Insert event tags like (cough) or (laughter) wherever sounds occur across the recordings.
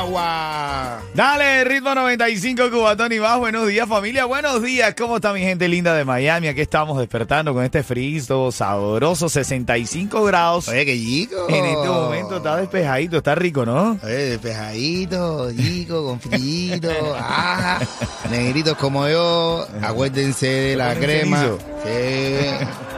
Agua. Dale, ritmo 95 Cubatón y más. Buenos días, familia. Buenos días. ¿Cómo está mi gente linda de Miami? Aquí estamos despertando con este frío sabroso, 65 grados. Oye, qué chico. En este momento está despejadito, está rico, ¿no? Oye, despejadito, chico, con frito, ajá. Negritos como yo, acuérdense de la crema. Sí.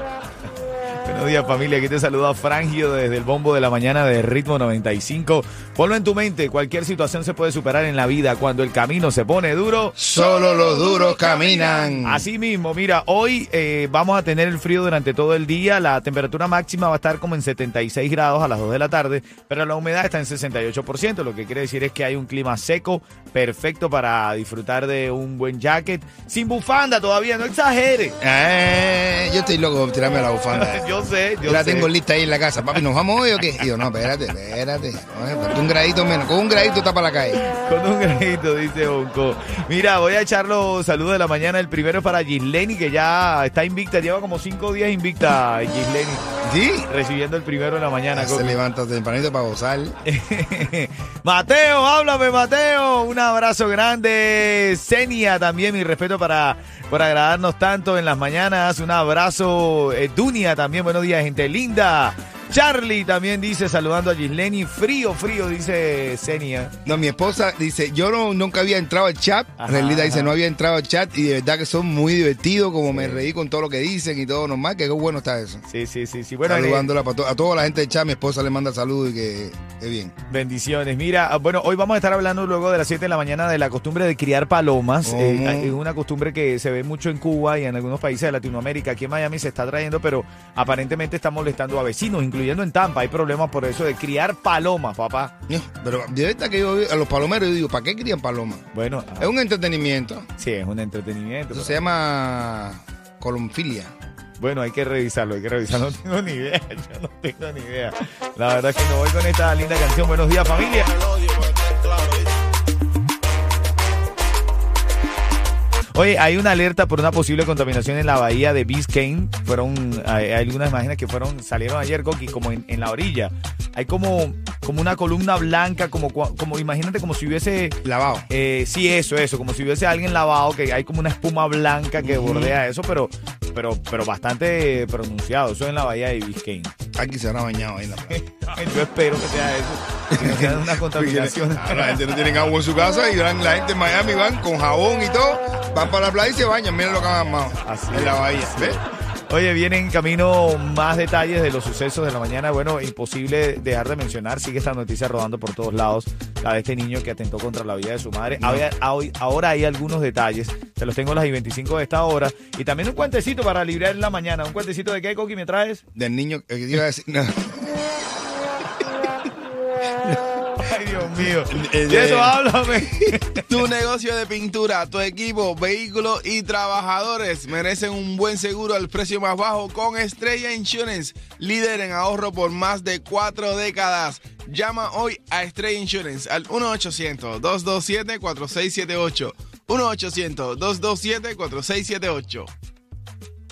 Buenos días familia, aquí te saluda Frangio desde el bombo de la mañana de Ritmo 95. Ponlo en tu mente, cualquier situación se puede superar en la vida cuando el camino se pone duro. Solo los duros caminan. Así mismo, mira, hoy eh, vamos a tener el frío durante todo el día, la temperatura máxima va a estar como en 76 grados a las 2 de la tarde, pero la humedad está en 68%, lo que quiere decir es que hay un clima seco, perfecto para disfrutar de un buen jacket, sin bufanda todavía, no exagere. Eh, yo estoy loco tirarme la bufanda. (laughs) Yo sé, yo Yo la sé. tengo lista ahí en la casa. Papi, ¿nos vamos hoy o qué? Y yo, no, espérate, espérate. Falta un gradito menos. Con un gradito tapa la calle. Con un granito, dice Bonco. Mira, voy a echar los saludos de la mañana. El primero es para Gisleni, que ya está invicta. Lleva como cinco días invicta Gisleni. ¿Sí? Recibiendo el primero de la mañana. Se levanta tempranito para gozar. (laughs) Mateo, háblame, Mateo. Un abrazo grande. Senia también, mi respeto para por agradarnos tanto en las mañanas. Un abrazo. eh, Dunia también, buenos días, gente linda. Charlie también dice, saludando a Gisleni. Frío, frío, dice Senia. No, mi esposa dice, yo no, nunca había entrado al chat. Ajá, Realita dice, ajá. no había entrado al chat y de verdad que son muy divertidos, como me reí con todo lo que dicen y todo normal, que qué bueno está eso. Sí, sí, sí, sí. Bueno, eh, Saludándola para to- a toda la gente del chat, mi esposa le manda saludos y que es bien. Bendiciones. Mira, ah, bueno, hoy vamos a estar hablando luego de las 7 de la mañana de la costumbre de criar palomas. ¿Cómo? Eh, es una costumbre que se ve mucho en Cuba y en algunos países de Latinoamérica. Aquí en Miami se está trayendo, pero aparentemente está molestando a vecinos, incluyendo en Tampa. Hay problemas por eso de criar palomas, papá. No, Pero de verdad que yo a los palomeros yo digo, ¿para qué crían palomas? Bueno, ah, Es un entretenimiento. sí, es un entretenimiento. Eso pero- se llama columfilia. Bueno, hay que revisarlo, hay que revisarlo. (laughs) No tengo ni idea, yo no tengo ni idea. La verdad es que me voy con esta linda canción. Buenos días, familia. Oye, hay una alerta por una posible contaminación en la bahía de Biscayne. Fueron, hay, hay algunas imágenes que fueron, salieron ayer, Coqui, como en, en la orilla. Hay como, como una columna blanca, como, como imagínate como si hubiese Lavado. eh, sí, eso, eso, como si hubiese alguien lavado, que hay como una espuma blanca que bordea eso, pero, pero, pero bastante pronunciado. Eso en la bahía de Biscayne. Aquí se habrá bañado ahí en la playa. (laughs) Yo espero que sea eso. Que no sea una (laughs) contaminación. La gente no tiene agua en su casa y la gente en Miami van con jabón y todo, van para la playa y se bañan. Miren lo que han armado Así en es. la bahía. ¿Ves? Oye, vienen en camino más detalles de los sucesos de la mañana. Bueno, imposible dejar de mencionar, sigue esta noticia rodando por todos lados, la de este niño que atentó contra la vida de su madre. Hoy- ahora hay algunos detalles, te los tengo a las y 25 de esta hora. Y también un cuentecito para librar la mañana. ¿Un cuentecito de qué, Coqui, me traes? Del niño, eh, que te iba a decir, no. Dios mío. Eh, De eso eh. háblame. (laughs) Tu negocio de pintura, tu equipo, vehículos y trabajadores merecen un buen seguro al precio más bajo con Estrella Insurance, líder en ahorro por más de cuatro décadas. Llama hoy a Estrella Insurance al 1-800-227-4678. 1-800-227-4678.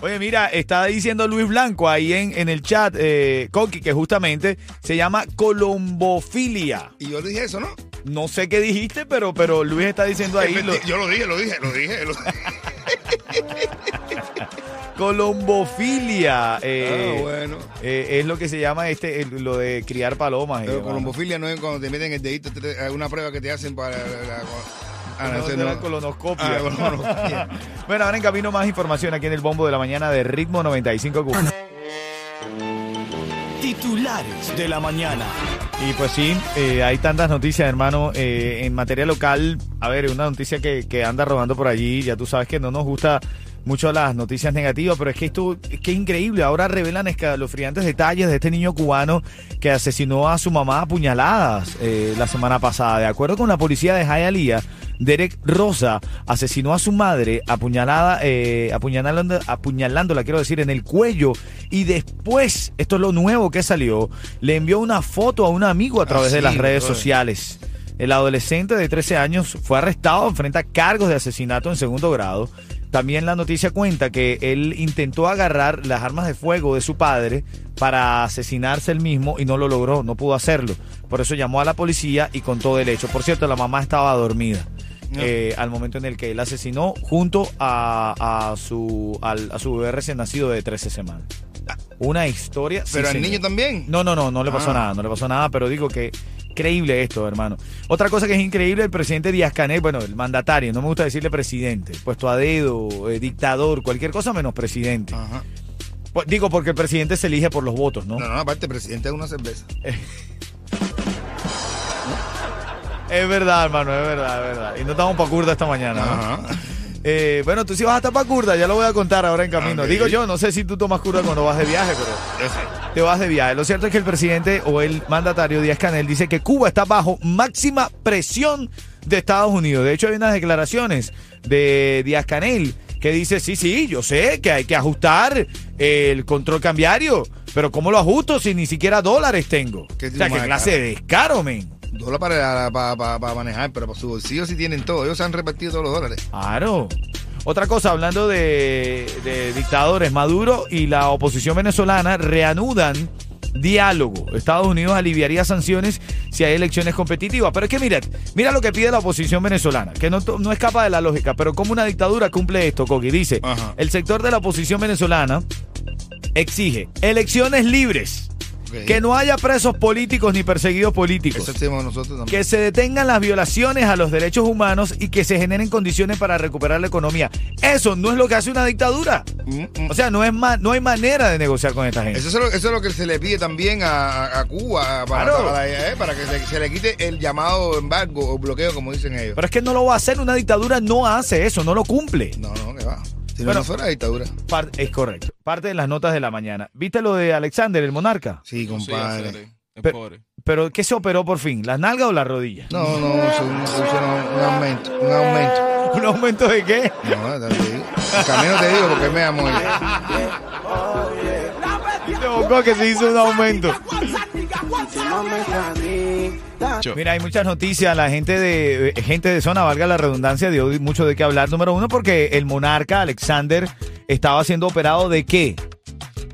Oye, mira, está diciendo Luis Blanco ahí en, en el chat, eh, Coqui, que justamente se llama colombofilia. Y yo dije eso, ¿no? No sé qué dijiste, pero, pero Luis está diciendo ahí. lo- yo lo dije, lo dije, lo dije. lo- (laughs) colombofilia. eh, ah, bueno. eh, es lo que se llama este, el- lo de criar palomas. eh, Pero colombofilia no es cuando te meten el dedito, te- una prueba que te hacen para la- la- Ah, no, No, ese será no. colonoscopia. Ah, colonoscopia. (laughs) bueno, ahora en camino más información aquí en el bombo de la mañana de Ritmo 95 Q. Titulares de la mañana. Y pues sí, eh, hay tantas noticias, hermano, eh, en materia local. A ver, una noticia que, que anda rodando por allí. Ya tú sabes que no nos gusta mucho las noticias negativas, pero es que esto es que es increíble. Ahora revelan escalofriantes detalles de este niño cubano que asesinó a su mamá a puñaladas eh, la semana pasada. De acuerdo con la policía de Hialeah, Derek Rosa asesinó a su madre apuñalada, eh, apuñalando, apuñalándola, quiero decir, en el cuello. Y después, esto es lo nuevo que salió, le envió una foto a un amigo a través Ah, de las redes sociales. El adolescente de 13 años fue arrestado, enfrenta cargos de asesinato en segundo grado. También la noticia cuenta que él intentó agarrar las armas de fuego de su padre para asesinarse él mismo y no lo logró, no pudo hacerlo. Por eso llamó a la policía y contó el hecho. Por cierto, la mamá estaba dormida. No. eh, al momento en el que él asesinó junto a, a su, al- a su bebé recién nacido de 13 semanas. Una historia. sí, Pero al señor. niño también. No, no, no, no le pasó Ah. nada, no le pasó nada, pero digo que increíble esto, hermano. Otra cosa que es increíble, el presidente Díaz Canel, bueno, el mandatario, no me gusta decirle presidente, puesto a dedo, eh, dictador, cualquier cosa menos presidente. Ajá. Pues, digo porque el presidente se elige por los votos, ¿no? No, no, aparte, presidente de una cerveza. (laughs) Es verdad, hermano, es verdad, es verdad. Y no estamos para curda esta mañana, ¿no? Ajá. Eh, bueno, tú sí vas a estar para curda, ya lo voy a contar ahora en camino. Digo yo, no sé si tú tomas curda cuando vas de viaje, pero... Yo sé. te vas de viaje. Lo cierto es que el presidente o el mandatario Díaz Canel dice que Cuba está bajo máxima presión de Estados Unidos. De hecho, hay unas declaraciones de Díaz Canel que dice, sí, sí, yo sé que hay que ajustar el control cambiario, pero ¿cómo lo ajusto si ni siquiera dólares tengo? ¿Qué o sea, qué clase de descaro, men. Dólar para, para, para, para manejar, pero para su bolsillo sí tienen todo. Ellos se han repartido todos los dólares. Claro. Otra cosa, hablando de, de dictadores, Maduro y la oposición venezolana reanudan diálogo. Estados Unidos aliviaría sanciones si hay elecciones competitivas. Pero es que mira, mira lo que pide la oposición venezolana, que no, no escapa de la lógica, pero como una dictadura cumple esto, Coqui. Dice, Ajá. el sector de la oposición venezolana exige elecciones libres, Que no haya presos políticos ni perseguidos políticos Eso hacemos nosotros también. que se detengan las violaciones a los derechos humanos y que se generen condiciones para recuperar la economía. Eso no es lo que hace una dictadura. Mm, mm. O sea, no es no hay manera de negociar con esta gente. Eso es, lo, eso es lo que se le pide también a, Cuba para, Claro. para, eh, para que se, se le quite el llamado embargo o bloqueo, como dicen ellos. Pero es que no lo va a hacer, una dictadura no hace eso, no lo cumple. No, no, que va. Si Bueno. no, fuera dictadura. Es correcto. Parte de las notas de la mañana. ¿Viste lo de Alexander, el monarca? Sí, Sí, compadre. Pe- pobre. Pero ¿qué se operó por fin? ¿Las nalgas o las rodillas? No, no, es un, es un- un aumento, un aumento. (laughs) ¿Un aumento de qué? No, te digo. En camino te digo porque me amo. Se buscó que se hizo un aumento. Mira, hay muchas noticias. La gente de eh, gente de zona, valga la redundancia, dio mucho de qué hablar. Número uno, porque el monarca Alexander estaba siendo operado de qué?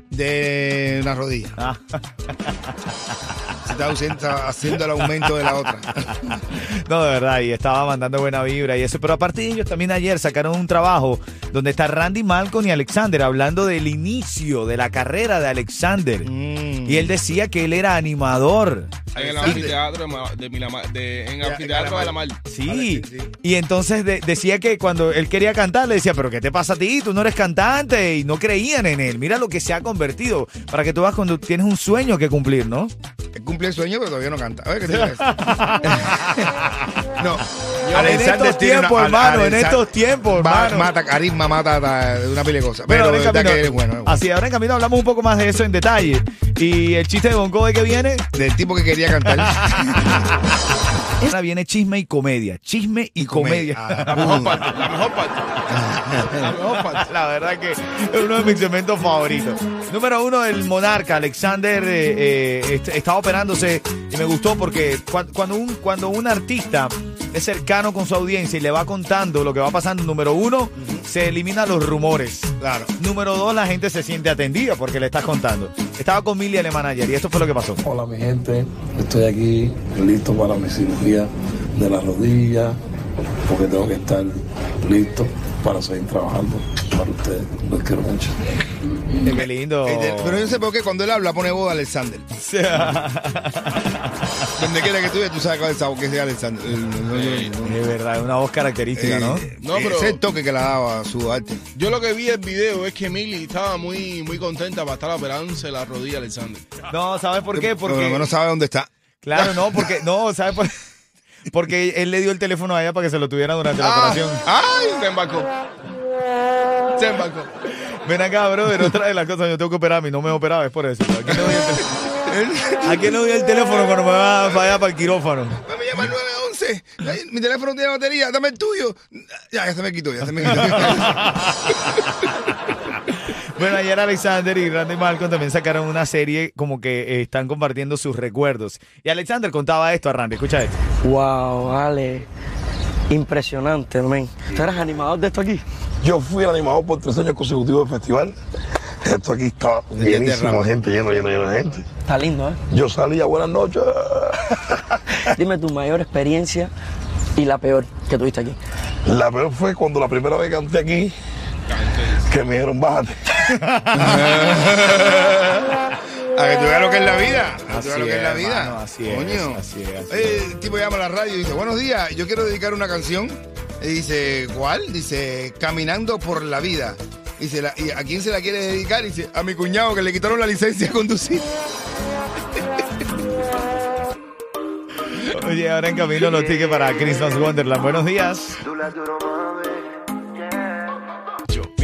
De una rodilla. Ah, (laughs) está ausente- haciendo el aumento de la otra. (laughs) no, de verdad, y estaba mandando buena vibra y eso. Pero aparte de ellos, también ayer sacaron un trabajo donde está Randy Malcolm y Alexander hablando del inicio de la carrera de Alexander. Mm. Y él decía que él era animador. En el anfiteatro de, Ma- de Milamar, de, en el anfiteatro de la Mar. Sí. Y entonces de- decía que cuando él quería cantar, le decía, pero ¿qué te pasa a ti? Tú no eres cantante. Y no creían en él. Mira lo que se ha convertido. Para que tú veas cuando tienes un sueño que cumplir, ¿no? Cumple el sueño, pero todavía no canta. A ver qué te (laughs) (laughs) no. En estos tiempos, hermano, en estos tiempos, hermano. Mata carisma, mata una pila de cosas. Pero bueno. así, ahora en camino hablamos un poco más de eso en detalle. Y el chiste de Bonco de que viene, Del tipo que quería cantar. (laughs) ahora viene chisme y comedia. Chisme y, comedia. Ah, La mejor parte. La mejor parte. La mejor parte. La verdad que es uno de mis segmentos favoritos. Número uno, el monarca Alexander eh, eh, operándose y me gustó porque cua- cuando un, cuando un artista es cercano con su audiencia y le va contando lo que va pasando, número uno, se eliminan los rumores. Claro. Número dos, la gente se siente atendida porque le estás contando. Estaba con Milly, el manager, y esto fue lo que pasó. Hola mi gente, estoy aquí listo para mi cirugía de la rodilla, porque tengo que estar listo para seguir trabajando para ustedes. Los quiero mucho. Qué lindo. Pero yo no sé por qué cuando él habla pone voz de Alexander. (laughs) donde quiera que estuve, tú sabes cuál es el sabor que sea no, no, no, Es verdad, es una voz característica, ¿no? Eh, No, pero- Ese es el toque que le daba a su arte. Yo lo que vi el video es que Milly estaba muy, muy contenta para estar operándose la rodilla, Alexander. No, ¿sabes por qué? Por lo Porque, menos sabe dónde está. claro, no, porque, no, ¿sabes por (laughs) Porque él le dio el teléfono a ella para que se lo tuviera durante la operación. ¡Ay! Se embarcó. Se embarcó. Ven acá, brother, otra de las cosas, yo tengo que operarme y no me he operado, es por eso. ¿A quién le doy el teléfono? ¿A quién le doy el teléfono cuando me va para allá para el quirófano? Me llama al 911. Ay, Mi teléfono tiene batería, dame el tuyo. Ya, ya se me quitó, ya se me quitó. (laughs) Bueno, ayer Alexander y Randy Malcolm también sacaron una serie como que eh, están compartiendo sus recuerdos. Y Alexander contaba esto a Randy, escucha esto. Wow, vale. Impresionante, men. ¿Tú eras animador de esto aquí? Yo fui el animador por tres años consecutivos del festival. Esto aquí está llenísimo de gente, lleno, lleno, lleno de gente. Está lindo, ¿eh? Yo salía, buenas noches. (laughs) Dime tu mayor experiencia y la peor que tuviste aquí. La peor fue cuando la primera vez canté aquí, que me dijeron, bájate. (laughs) A que tú veas lo que es la vida. A que tú veas lo que es la es, vida. así es, Coño. así es, así Eh, el tipo llama a la radio y dice, buenos días, yo quiero dedicar una canción. Y dice, ¿cuál? Dice, Caminando por la vida. Dice, la- ¿y a quién se la quiere dedicar? Dice, a mi cuñado que le quitaron la licencia a conducir. Oye, ahora en camino los tickets para Christmas Wonderland. Buenos días.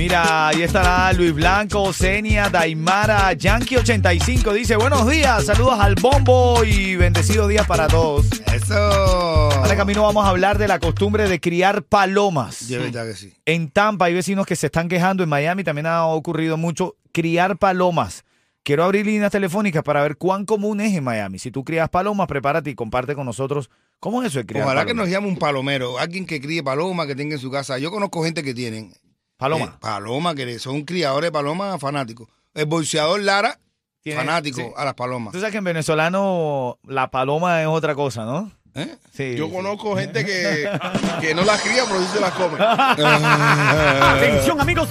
Mira, ahí estará Luis Blanco, Zenia, Daimara, Yankee85. Dice, buenos días, saludos al bombo y bendecidos días para todos. Eso. Ahora camino vamos a hablar de la costumbre de criar palomas. De verdad que sí. En Tampa hay vecinos que se están quejando, en Miami también ha ocurrido mucho criar palomas. Quiero abrir líneas telefónicas para ver cuán común es en Miami. Si tú crías palomas, prepárate y comparte con nosotros cómo es eso de criar Ojalá que palomas. nos llame un palomero, alguien que críe paloma, que tenga en su casa. Yo conozco gente que tienen. Paloma. eh, paloma, que son criadores de palomas fanáticos. El bolseador Lara, Tiene- fanático sí. a las palomas. Tú sabes que en venezolano la paloma es otra cosa, ¿no? ¿Eh? Sí. Yo conozco gente que, (laughs) que no las cría, pero sí se las come. (laughs) Atención amigos